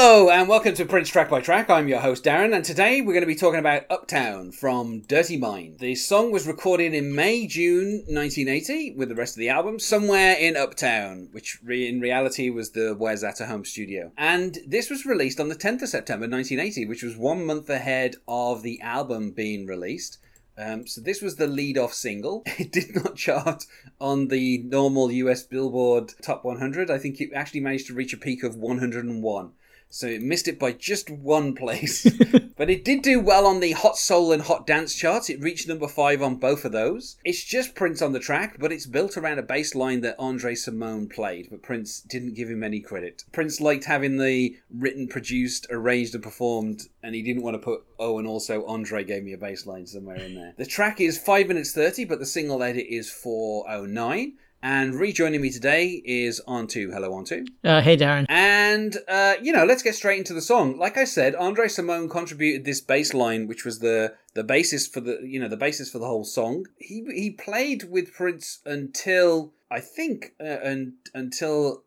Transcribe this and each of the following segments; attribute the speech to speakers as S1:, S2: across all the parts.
S1: Hello and welcome to Prince Track by Track. I'm your host Darren, and today we're going to be talking about Uptown from Dirty Mind. The song was recorded in May June 1980 with the rest of the album somewhere in Uptown, which re- in reality was the Wayzata Home studio. And this was released on the 10th of September 1980, which was one month ahead of the album being released. Um, so this was the lead-off single. It did not chart on the normal US Billboard Top 100. I think it actually managed to reach a peak of 101. So it missed it by just one place. but it did do well on the Hot Soul and Hot Dance charts. It reached number five on both of those. It's just Prince on the track, but it's built around a bass line that Andre Cymone played, but Prince didn't give him any credit. Prince liked having the written, produced, arranged, and performed, and he didn't want to put, oh, and also Andre gave me a bass line somewhere in there. The track is 5 minutes 30, but the single edit is 409. And rejoining me today is Onto. Hello, Onto.
S2: Uh, hey, Darren.
S1: And, uh, you know, let's get straight into the song. Like I said, Andre Cymone contributed this bass line, which was the, the basis for the, you know, the basis for the whole song. He, he played with Prince until, I think, uh, un, until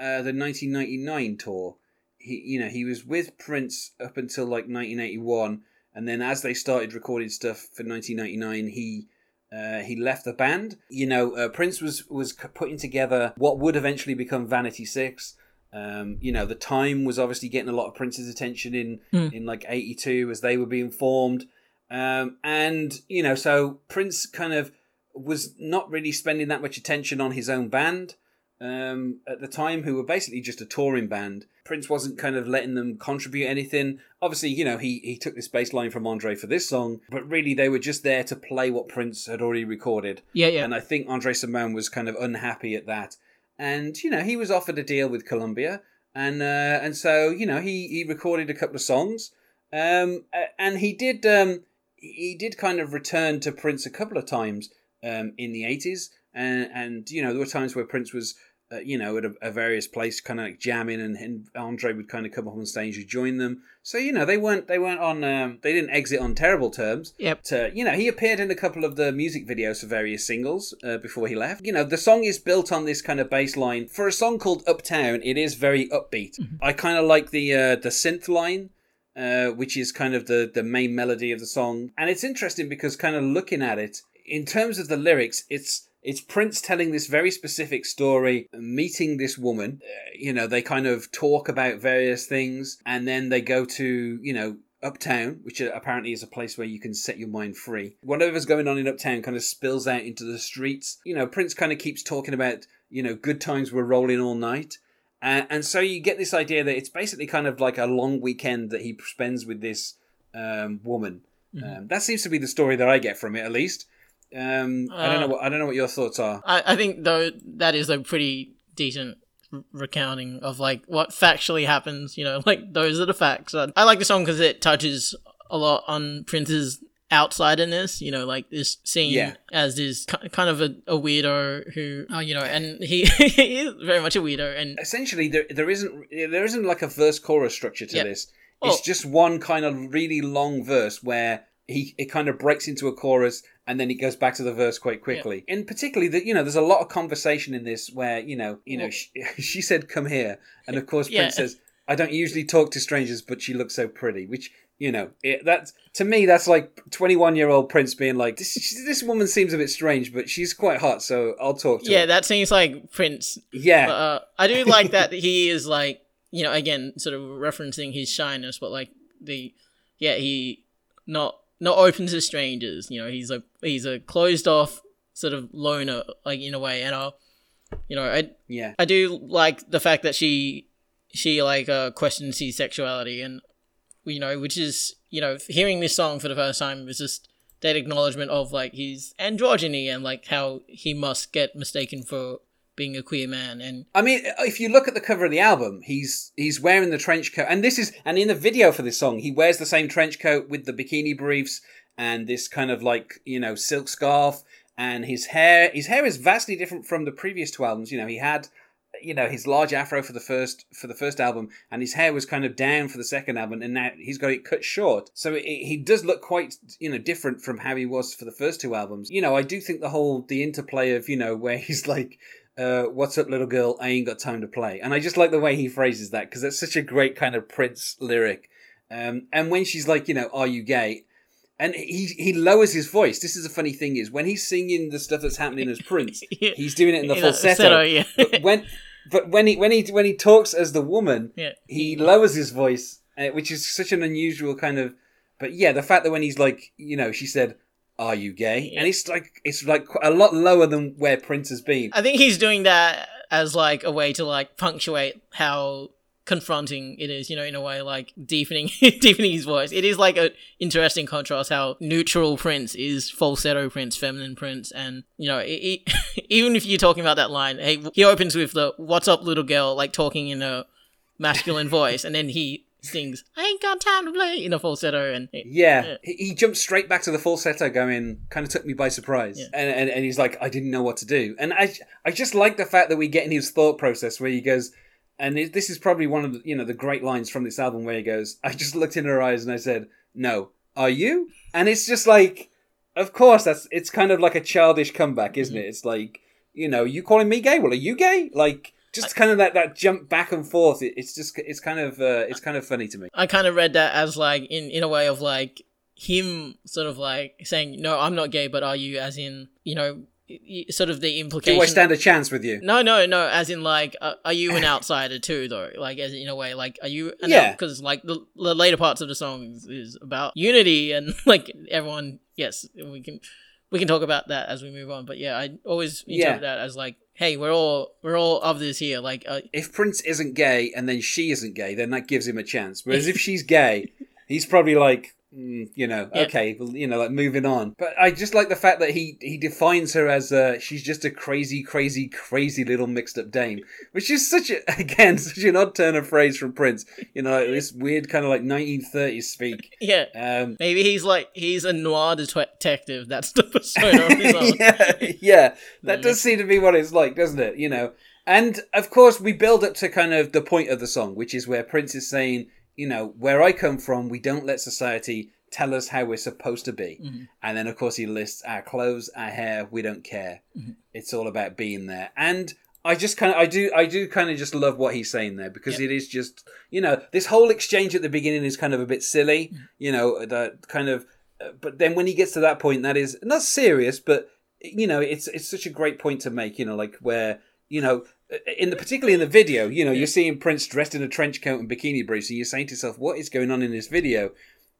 S1: uh, the 1999 tour. He, you know, he was with Prince up until like 1981. And then as they started recording stuff for 1999, he uh, he left the band. You know, uh, Prince was was putting together what would eventually become Vanity Six. Um, you know, the time was obviously getting a lot of Prince's attention in mm. in like '82 as they were being formed, um, and you know, so Prince kind of was not really spending that much attention on his own band um, at the time who were basically just a touring band. Prince wasn't kind of letting them contribute anything. Obviously, you know, he, he took this bass line from Andre for this song, but really they were just there to play what Prince had already recorded.
S2: Yeah, yeah.
S1: And I think Andre Cymone was kind of unhappy at that. And, you know, he was offered a deal with Columbia. And uh, and so, you know, he, he recorded a couple of songs. Um, and he did um, he did kind of return to Prince a couple of times um, in the 80s. And, and, you know, there were times where Prince was uh, you know, at a, a various place, kind of like jamming, and, and, Andre would kind of come up on stage and join them. So you know, they weren't they weren't on um, they didn't exit on terrible terms.
S2: Yep.
S1: To, you know, he appeared in a couple of the music videos for various singles uh, before he left. You know, the song is built on this kind of bass line. For a song called Uptown, it is very upbeat. Mm-hmm. I kind of like the uh, the synth line. Uh, which is kind of the, the main melody of the song. And it's interesting because, kind of looking at it, in terms of the lyrics, it's it's Prince telling this very specific story, meeting this woman. Uh, you know, they kind of talk about various things, and then they go to, you know, Uptown, which apparently is a place where you can set your mind free. Whatever's going on in Uptown kind of spills out into the streets. You know, Prince kind of keeps talking about, you know, good times were rolling all night. Uh, and so you get this idea that it's basically kind of like a long weekend that he spends with this um, woman. Mm-hmm. Um, that seems to be the story that I get from it, at least. Um, I don't know. Uh, what, I don't know what your thoughts are.
S2: I, I think though that is a pretty decent recounting of like what factually happens. You know, like those are the facts. I like the song because it touches a lot on Prince's outsiderness. You know, like this scene yeah. as this kind of a, a weirdo who, uh, you know, and he, he is very much a weirdo. And
S1: essentially, there there isn't there isn't like a verse chorus structure to yep. this. It's just one kind of really long verse where he it kind of breaks into a chorus and then it goes back to the verse quite quickly. Yeah. And particularly that you know, there's a lot of conversation in this where you know, you know, she, she said, "Come here," and of course, yeah. Prince says, "I don't usually talk to strangers, but she looks so pretty," which you know, it, that's to me, that's like 21 year old Prince being like, this, this woman seems a bit strange, but she's quite hot, so I'll talk to
S2: yeah,
S1: her.
S2: Yeah, that seems like Prince.
S1: Yeah.
S2: Uh, I do like that he is like, you know, again, sort of referencing his shyness, but like the, yeah, he not not open to strangers. You know, he's a he's a closed off sort of loner, like in a way. And I, you know, I
S1: yeah,
S2: I do like the fact that she she like uh, questions his sexuality, and you know, which is you know, hearing this song for the first time was just that acknowledgement of like his androgyny and like how he must get mistaken for being a queer man and
S1: I mean if you look at the cover of the album he's he's wearing the trench coat. And this is and in the video for this song he wears the same trench coat with the bikini briefs and this kind of like you know silk scarf. And his hair his hair is vastly different from the previous two albums. You know he had you know his large afro for the first for the first album and his hair was kind of down for the second album and now he's got it cut short. So it, he does look quite you know different from how he was for the first two albums. You know i do think the whole the interplay of you know where he's like uh, "What's up, little girl? I ain't got time to play." And I just like the way he phrases that because that's such a great kind of Prince lyric. Um, and when she's like, you know, "Are you gay?" and he he lowers his voice. This is a funny thing is when he's singing the stuff that's happening as Prince,
S2: Yeah.
S1: he's doing it in the
S2: In a
S1: falsetto.
S2: falsetto, yeah.
S1: but when but when he when he when he talks as the woman,
S2: Yeah.
S1: he lowers his voice, uh, which is such an unusual kind of. But yeah, the fact that when he's like, you know, she said, "Are you gay?" And it's like it's like a lot lower than where Prince has been.
S2: I think he's doing that as like a way to like punctuate how confronting it is, you know, in a way like deepening deepening his voice. It is like a interesting contrast how neutral Prince is falsetto Prince, feminine Prince, and you know, it, it, even if you're talking about that line, hey, he opens with the "What's up, little girl," like talking in a masculine voice, and then he sings "I ain't got time to play" in a falsetto, and it,
S1: Yeah,
S2: Yeah.
S1: He, he jumped straight back to the falsetto, going kind of took me by surprise,
S2: Yeah.
S1: and, and and he's like, I didn't know what to do, and I I just like the fact that we get in his thought process where he goes, and it, this is probably one of the you know the great lines from this album where he goes, I just looked in her eyes and I said, No, are you? And it's just like, of course that's it's kind of like a childish comeback, isn't mm-hmm. it? It's like you know you calling me gay, well are you gay? Like just kind of that that jump back and forth. It, it's just it's kind of uh, it's kind of funny to me.
S2: I kind of read that as like in in a way of like him sort of like saying, "No, I'm not gay, but are you?" As in, you know, sort of the implication.
S1: Do I stand a chance with you?
S2: no, no, no. As in, like, uh, are you an outsider too? Though, like, as in a way, like, are you?
S1: Yeah.
S2: Because like the, the later parts of the song is, is about unity and like everyone. Yes, we can we can talk about that as we move on. But yeah, I always
S1: Yeah.
S2: that as like, hey, we're all we're all of this here. Like, uh,
S1: if Prince isn't gay and then she isn't gay, then that gives him a chance. Whereas if she's gay, he's probably like, mm, you know,
S2: Yeah.
S1: okay, well, you know, like moving on. But I just like the fact that he he defines her as uh, she's just a crazy, crazy, crazy little mixed up dame, which is such a again such an odd turn of phrase from Prince. You know, like this weird kind of like 1930s speak.
S2: yeah.
S1: Um,
S2: Maybe he's like he's a noir detective. That's the persona of his own.
S1: yeah, yeah, that
S2: Mm.
S1: does seem to be what it's like, doesn't it? You know, and of course we build up to kind of the point of the song, which is where Prince is saying, you know, where I come from, we don't let society tell us how we're supposed to be,
S2: Mhm.
S1: and then of course he lists our clothes, our hair, we don't care.
S2: Mhm.
S1: It's all about being there, and. I just kind of, I do, I do kind of just love what he's saying there because it is just, you know, this whole exchange at the beginning is kind of a bit silly,
S2: Mm.
S1: you know, that kind of, uh, but then when he gets to that point, that is not serious, but you know, it's it's such a great point to make. You know, like where you know, in the particularly in the video, you know, you're seeing Prince dressed in a trench coat and bikini briefs, and you're saying to yourself, "What is going on in this video?"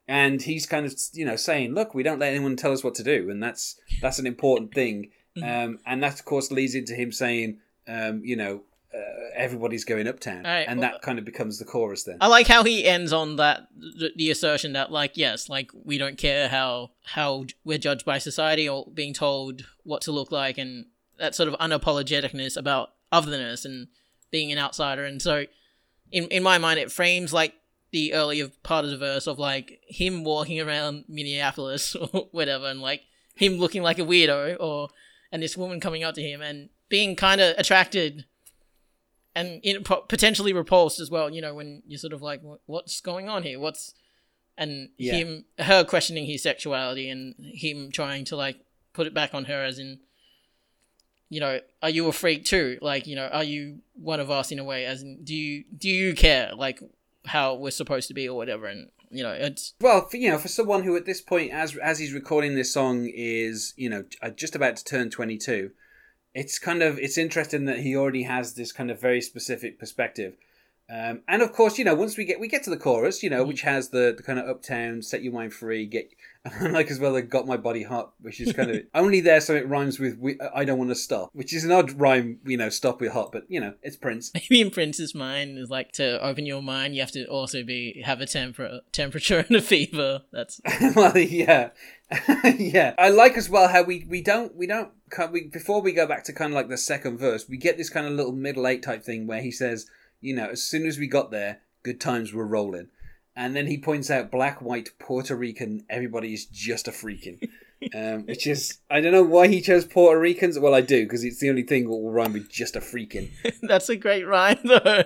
S1: And he's kind of you know saying, "Look, we don't let anyone tell us what to do," and that's that's an important thing. Um, and that of course leads into him saying, um, you know. Uh, everybody's going uptown,
S2: Alright,
S1: and
S2: well-
S1: that kind of becomes the chorus then.
S2: I like how he ends on that the, the assertion that like yes, like we don't care how how we're judged by society or being told what to look like and that sort of unapologeticness about otherness and being an outsider. And so in in my mind it frames like the earlier part of the verse of like him walking around Minneapolis or whatever and like him looking like a weirdo or and this woman coming up to him and being kind of attracted and in, potentially repulsed as well. You know, when you're sort of like, what's going on here? What's and
S1: Yeah.
S2: him, her questioning his sexuality and him trying to like put it back on her as in, you know, are you a freak too? Like, you know, are you one of us in a way? As in, do you do you care like how we're supposed to be or whatever? And you know, it's
S1: Well, for, you know, for someone who at this point, as as he's recording this song, is you know uh, just about to turn twenty two, it's kind of it's interesting that he already has this kind of very specific perspective. Um, and of course, you know, once we get we get to the chorus, you know, which has the, the kind of uptown, set your mind free, get I like as well. I got my body hot, which is kind of only there so it rhymes with we, I don't want to stop, which is an odd rhyme, you know, stop with hot, but you know, it's Prince.
S2: maybe in Prince's mind is like to open your mind, you have to also be have a temper temperature and a fever. That's
S1: well, yeah, yeah. I like as well how we we don't we don't we before we go back to kind of like the second verse, we get this kind of little middle eight type thing where he says, you know, as soon as we got there, good times were rolling, and then he points out black, white, Puerto Rican, everybody's just a freaking. Um, which is I don't know why he chose Puerto Ricans. Well, I do because it's the only thing that will rhyme with just a freaking.
S2: that's a great rhyme though.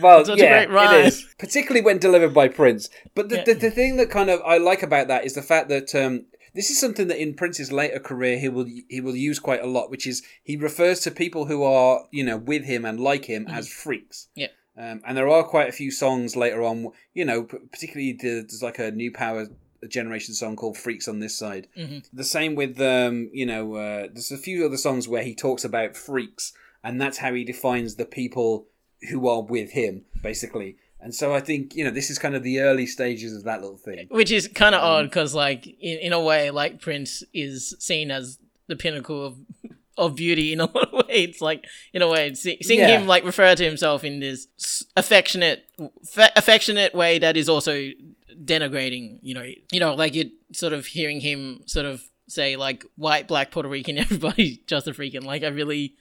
S1: Well,
S2: Such
S1: yeah, it is. Particularly when delivered by Prince. But the,
S2: Yeah.
S1: the, the thing that kind of I like about that is the fact that um, this is something that in Prince's later career he will he will use quite a lot, which is he refers to people who are you know with him and like him as freaks.
S2: Yeah.
S1: Um, and there are quite a few songs later on, you know, particularly the, there's like a New Power generation song called "Freaks" on this side.
S2: Mhm.
S1: The same with um, you know, uh, there's a few other songs where he talks about freaks, and that's how he defines the people who are with him, basically. And so I think you know this is kind of the early stages of that little thing.
S2: Which is kind of
S1: Um,
S2: odd because, like, in, in a way, like Prince is seen as the pinnacle of of beauty in a lot of ways. It's like, in a way, see, seeing
S1: Yeah.
S2: him like refer to himself in this affectionate, fa- affectionate way that is also denigrating. You know, you know, like you're sort of hearing him sort of say like white, black, Puerto Rican, everybody's just a freaking. Like, I really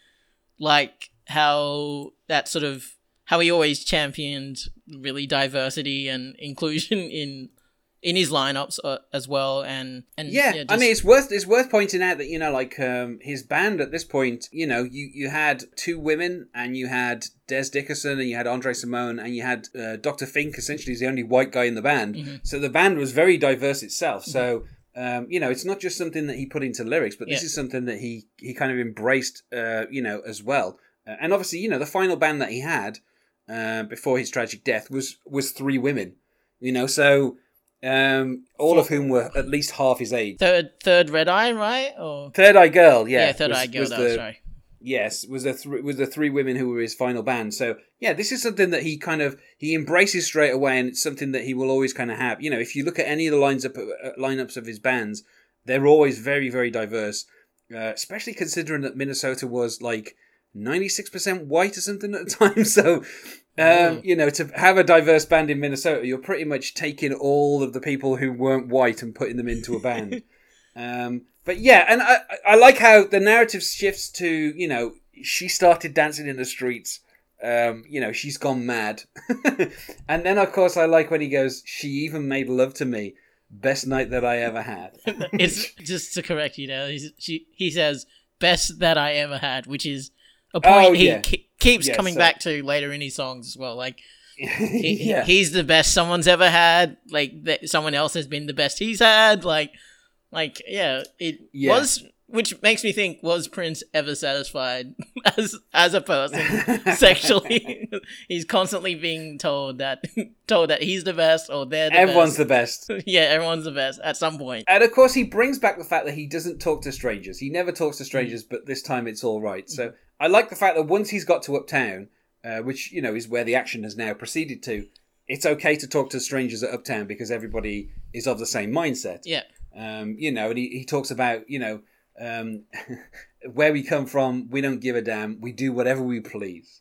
S2: like how that sort of how he always championed really diversity and inclusion in in his lineups uh, as well and and
S1: Yeah, I
S2: just-
S1: mean it's worth it's worth pointing out that you know like um, his band at this point, you know, you you had two women and you had Dez Dickerson and you had Andre Cymone and you had uh, Dr. Fink. Essentially, he's the only white guy in the band.
S2: Mhm.
S1: So the band was very diverse itself. So. Um, you know, it's not just something that he put into lyrics, but this
S2: Yeah.
S1: is something that he he kind of embraced, uh, you know, as well. Uh, and obviously, you know, the final band that he had uh, before his tragic death was was three women. You know, so um, all of whom were at least half his age.
S2: third third red eye right or
S1: Third Eye Girl, yeah,
S2: yeah, third
S1: was-
S2: eye girl
S1: was
S2: that
S1: the-
S2: right
S1: Yes, was the th- was the three was the three women who were his final band. So yeah, this is something that he kind of he embraces straight away, and it's something that he will always kind of have. You know, if you look at any of the lines up uh, lineups of his bands, they're always very very diverse. Uh, especially considering that Minnesota was like ninety six percent white or something at the time. So. Um, you know, to have a diverse band in Minnesota, you're pretty much taking all of the people who weren't white and putting them into a band. Um, but yeah, and I, I like how the narrative shifts to you know she started dancing in the streets. Um, you know she's gone mad, and then of course I like when he goes. She even made love to me. Best night that I ever had.
S2: it's just to correct you now he's, she, he says best that i ever had which is a point
S1: Oh,
S2: he
S1: yeah.
S2: ke- keeps
S1: Yeah,
S2: coming
S1: so-
S2: back to later in his songs as well like he,
S1: yeah,
S2: he's the best someone's ever had like that someone else has been the best he's had like like yeah it was which makes me think was prince ever satisfied as as a person sexually he's constantly being told that told that he's the best or they're the
S1: Everyone's the
S2: best.
S1: best.
S2: yeah everyone's the best at some point.
S1: point And of course, he brings back the fact that he doesn't talk to strangers. He never talks to strangers, but this time it's all right. So I like the fact that once he's got to Uptown, uh, which you know is where the action has now proceeded to, it's okay to talk to strangers at Uptown because everybody is of the same mindset.
S2: yeah
S1: Um, you know, and he, he talks about you know um, where we come from. We don't give a damn. We do whatever we please.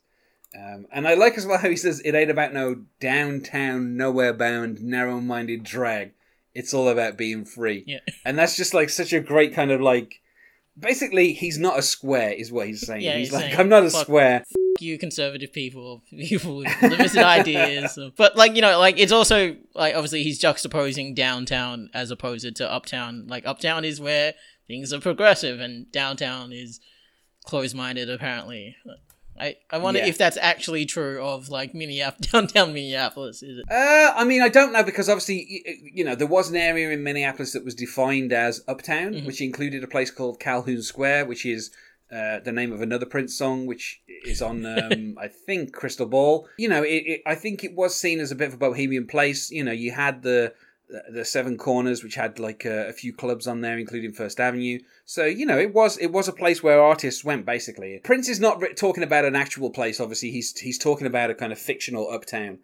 S1: Um, and I like as well how he says it ain't about no downtown, nowhere bound, narrow minded drag. It's all about being free.
S2: Yeah.
S1: And that's just like such a great kind of like. Basically, he's not a square, is what he's saying.
S2: Yeah,
S1: he's,
S2: he's
S1: like,
S2: saying,
S1: I'm not a square.
S2: you conservative people, people with limited ideas. But like you know, like it's also like obviously he's juxtaposing downtown as opposed to uptown. Like uptown is where things are progressive, and downtown is closed-minded. Apparently, I I wonder
S1: Yeah.
S2: if that's actually true of like Minneapolis, downtown Minneapolis. Is it?
S1: Uh, I mean, I don't know because obviously, you know, there was an area in Minneapolis that was defined as Uptown,
S2: Mhm.
S1: which included a place called Calhoun Square, which is uh, the name of another Prince song, which is on, um, I think, Crystal Ball. You know, it, it, I think it was seen as a bit of a bohemian place. You know, you had the the Seven Corners, which had like a, a few clubs on there, including First Avenue. So you know, it was it was a place where artists went. Basically, Prince is not talking about an actual place. Obviously, he's he's talking about a kind of fictional uptown.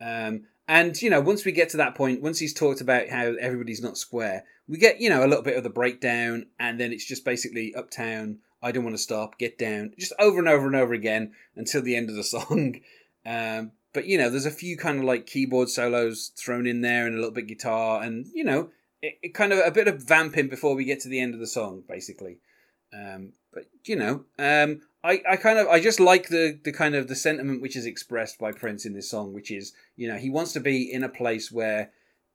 S1: Um, and you know, once we get to that point, once he's talked about how everybody's not square, we get you know a little bit of the breakdown, and then it's just basically uptown. I don't want to stop. Get down, just over and over and over again until the end of the song. Um, but you know, there's a few kind of like keyboard solos thrown in there, and a little bit guitar, and you know, it, it kind of a bit of vamping before we get to the end of the song, basically. Um, but you know, um, I, I kind of I just like the the kind of the sentiment which is expressed by Prince in this song, which is you know he wants to be in a place where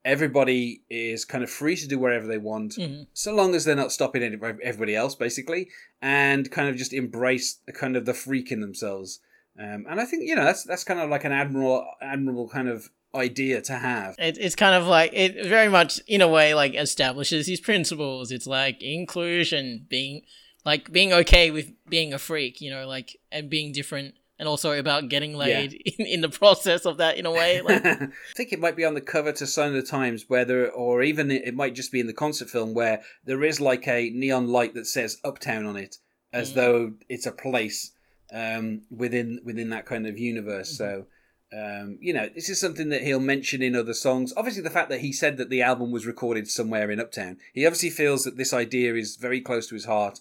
S1: everybody is kind of free to do wherever they want,
S2: Mhm.
S1: so long as they're not stopping any- everybody else, basically, and kind of just embrace the kind of the freak in themselves. Um, and I think you know that's that's kind of like an admirable admirable kind of idea to have.
S2: It, it's kind of like it very much in a way like establishes these principles. It's like inclusion, being like being okay with being a freak, you know, like and being different and also about getting laid in, in the process of that in a way. Like
S1: I think it might be on the cover to Sign of the Times, where there, or even it might just be in the concert film where there is like a neon light that says Uptown on it, as
S2: Mm.
S1: though it's a place um, within within that kind of universe.
S2: Mm-hmm.
S1: So. Um, you know, this is something that he'll mention in other songs. Obviously, the fact that he said that the album was recorded somewhere in Uptown, he obviously feels that this idea is very close to his heart.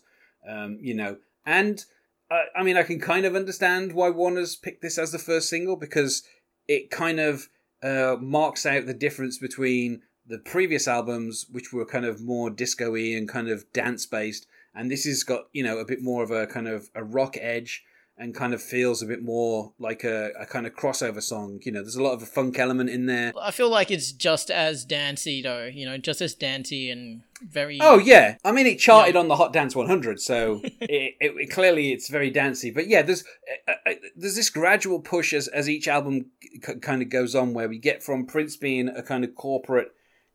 S1: Um, you know, and uh, I mean, I can kind of understand why Warner's picked this as the first single because it kind of uh, marks out the difference between the previous albums, which were kind of more disco-y and kind of dance based, and this has got you know a bit more of a kind of a rock edge and kind of feels a bit more like a, a kind of crossover song. You know, there's a lot of a funk element in there.
S2: I feel like it's just as dancey though, you know, just as dancey and very.
S1: Oh yeah, I mean it charted on the Hot Dance 100, so it, it, it- clearly it's very dancey. But yeah, there's uh, uh, there's this gradual push as as each album c- kind of goes on, where we get from Prince being a kind of corporate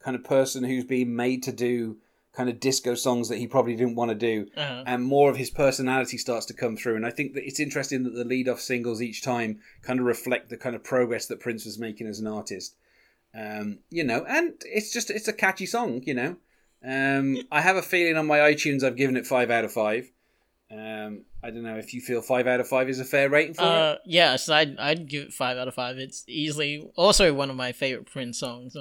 S1: kind of person who's being made to do kind of disco songs that he probably didn't want to do,
S2: Uh-huh.
S1: and more of his personality starts to come through. And I think that it's interesting that the lead off singles each time kind of reflect the kind of progress that Prince was making as an artist. Um, you know, and it's just it's a catchy song, you know. Um, I have a feeling on my iTunes I've given it five out of five. Um, I don't know if you feel five out of five is a fair rating for it.
S2: Uh, yes, I'd I'd give it five out of five. It's easily also one of my favorite Prince songs,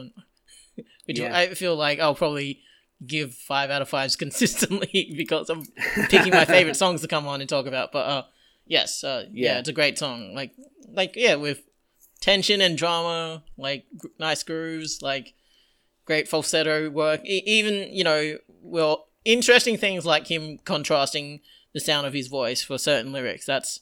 S2: which
S1: Yeah.
S2: I feel like I'll probably give five out of fives consistently because I'm picking my favorite songs to come on and talk about. But uh, yes, uh, yeah.
S1: Yeah.
S2: it's a great song. Like like yeah, with tension and drama, like gr- nice grooves, like great falsetto work. E- even you know, well, interesting things like him contrasting the sound of his voice for certain lyrics. That's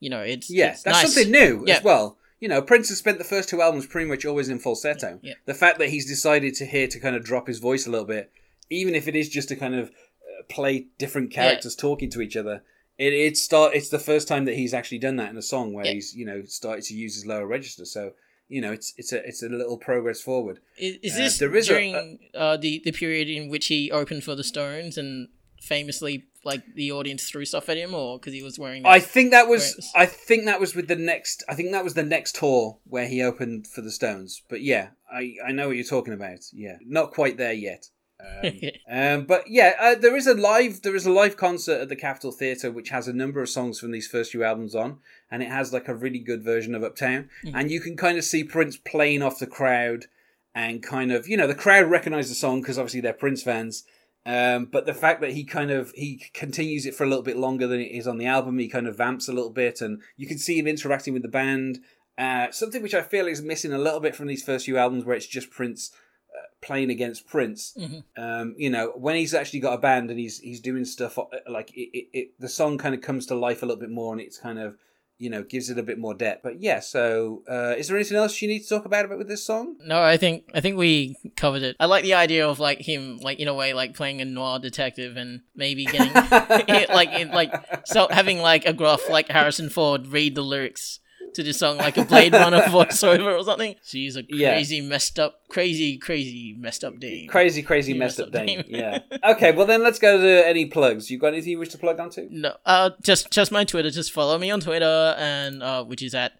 S2: you know, it's
S1: Yeah,
S2: it's
S1: that's
S2: nice.
S1: something new
S2: Yeah.
S1: as well. You know, Prince has spent the first two albums pretty much always in falsetto.
S2: Yeah.
S1: The fact that he's decided to here to kind of drop his voice a little bit, even if it is just to kind of uh, play different characters talking to each other, it it start. It's the first time that he's actually done that in a song where
S2: Yeah.
S1: he's you know started to use his lower register. So you know, it's it's a it's a little progress forward.
S2: Is, is
S1: Uh,
S2: this
S1: is a-
S2: during uh, the the period in which he opened for the Stones and famously like the audience threw stuff at him, or because he was wearing? That?
S1: I think that was. I think that was with the next I think that was the next tour where he opened for the Stones. But yeah, I I know what you're talking about. Yeah, not quite there yet. Um, um, but yeah, uh, there is a live there is a live concert at the Capitol Theatre which has a number of songs from these first few albums on, and it has like a really good version of Uptown, and you can kind of see Prince playing off the crowd, and kind of you know the crowd recognize the song because obviously they're Prince fans. Um, but the fact that he kind of he continues it for a little bit longer than it is on the album, he kind of vamps a little bit, and you can see him interacting with the band. Uh, something which I feel is missing a little bit from these first few albums, where it's just Prince playing against Prince. Um, you know, when he's actually got a band and he's he's doing stuff uh, like it, it, it the song kind of comes to life a little bit more, and it's kind of you know gives it a bit more depth. But yeah, so uh, is there anything else you need to talk about about with this song?
S2: No, I think I think we covered it. I like the idea of like him, like in a way, like playing a noir detective and maybe getting like like so having like a gruff like Harrison Ford read the lyrics to this song like a Blade Runner voiceover or something. She's a
S1: Yeah.
S2: crazy messed up, crazy crazy messed up dame.
S1: Crazy, crazy,
S2: Yeah,
S1: messed up
S2: something.
S1: Dane. Yeah. Okay, well then let's go to any plugs. You got anything you wish to plug onto?
S2: No, uh, just just my Twitter. Just follow me on Twitter, and uh, which is at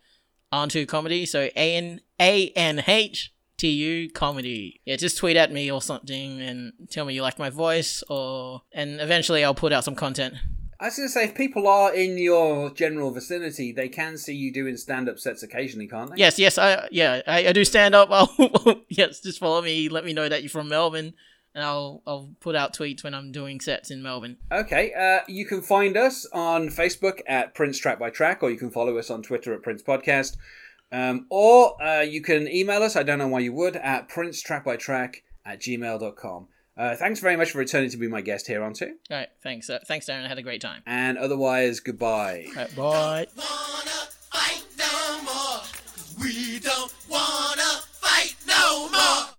S2: Antu Comedy. So A N A N H T U Comedy. Yeah, just tweet at me or something, and tell me you like my voice, or and eventually I'll put out some content.
S1: I was going to say, if people are in your general vicinity, they can see you doing stand-up sets occasionally, can't they?
S2: Yes, yes, I yeah I, I do stand up. I'll yes, just follow me. Let me know that you're from Melbourne, and I'll I'll put out tweets when I'm doing sets in Melbourne.
S1: Okay, uh, you can find us on Facebook at Prince Track by Track, or you can follow us on Twitter at Prince Podcast, um, or uh, you can email us. I don't know why you would at Prince Track by Track at gmail.com. Uh, thanks very much for returning to be my guest here on too.
S2: All right, thanks. Uh, thanks, Darren. I had a great time.
S1: And otherwise, goodbye.
S2: Right, bye.
S3: We don't wanna fight no more.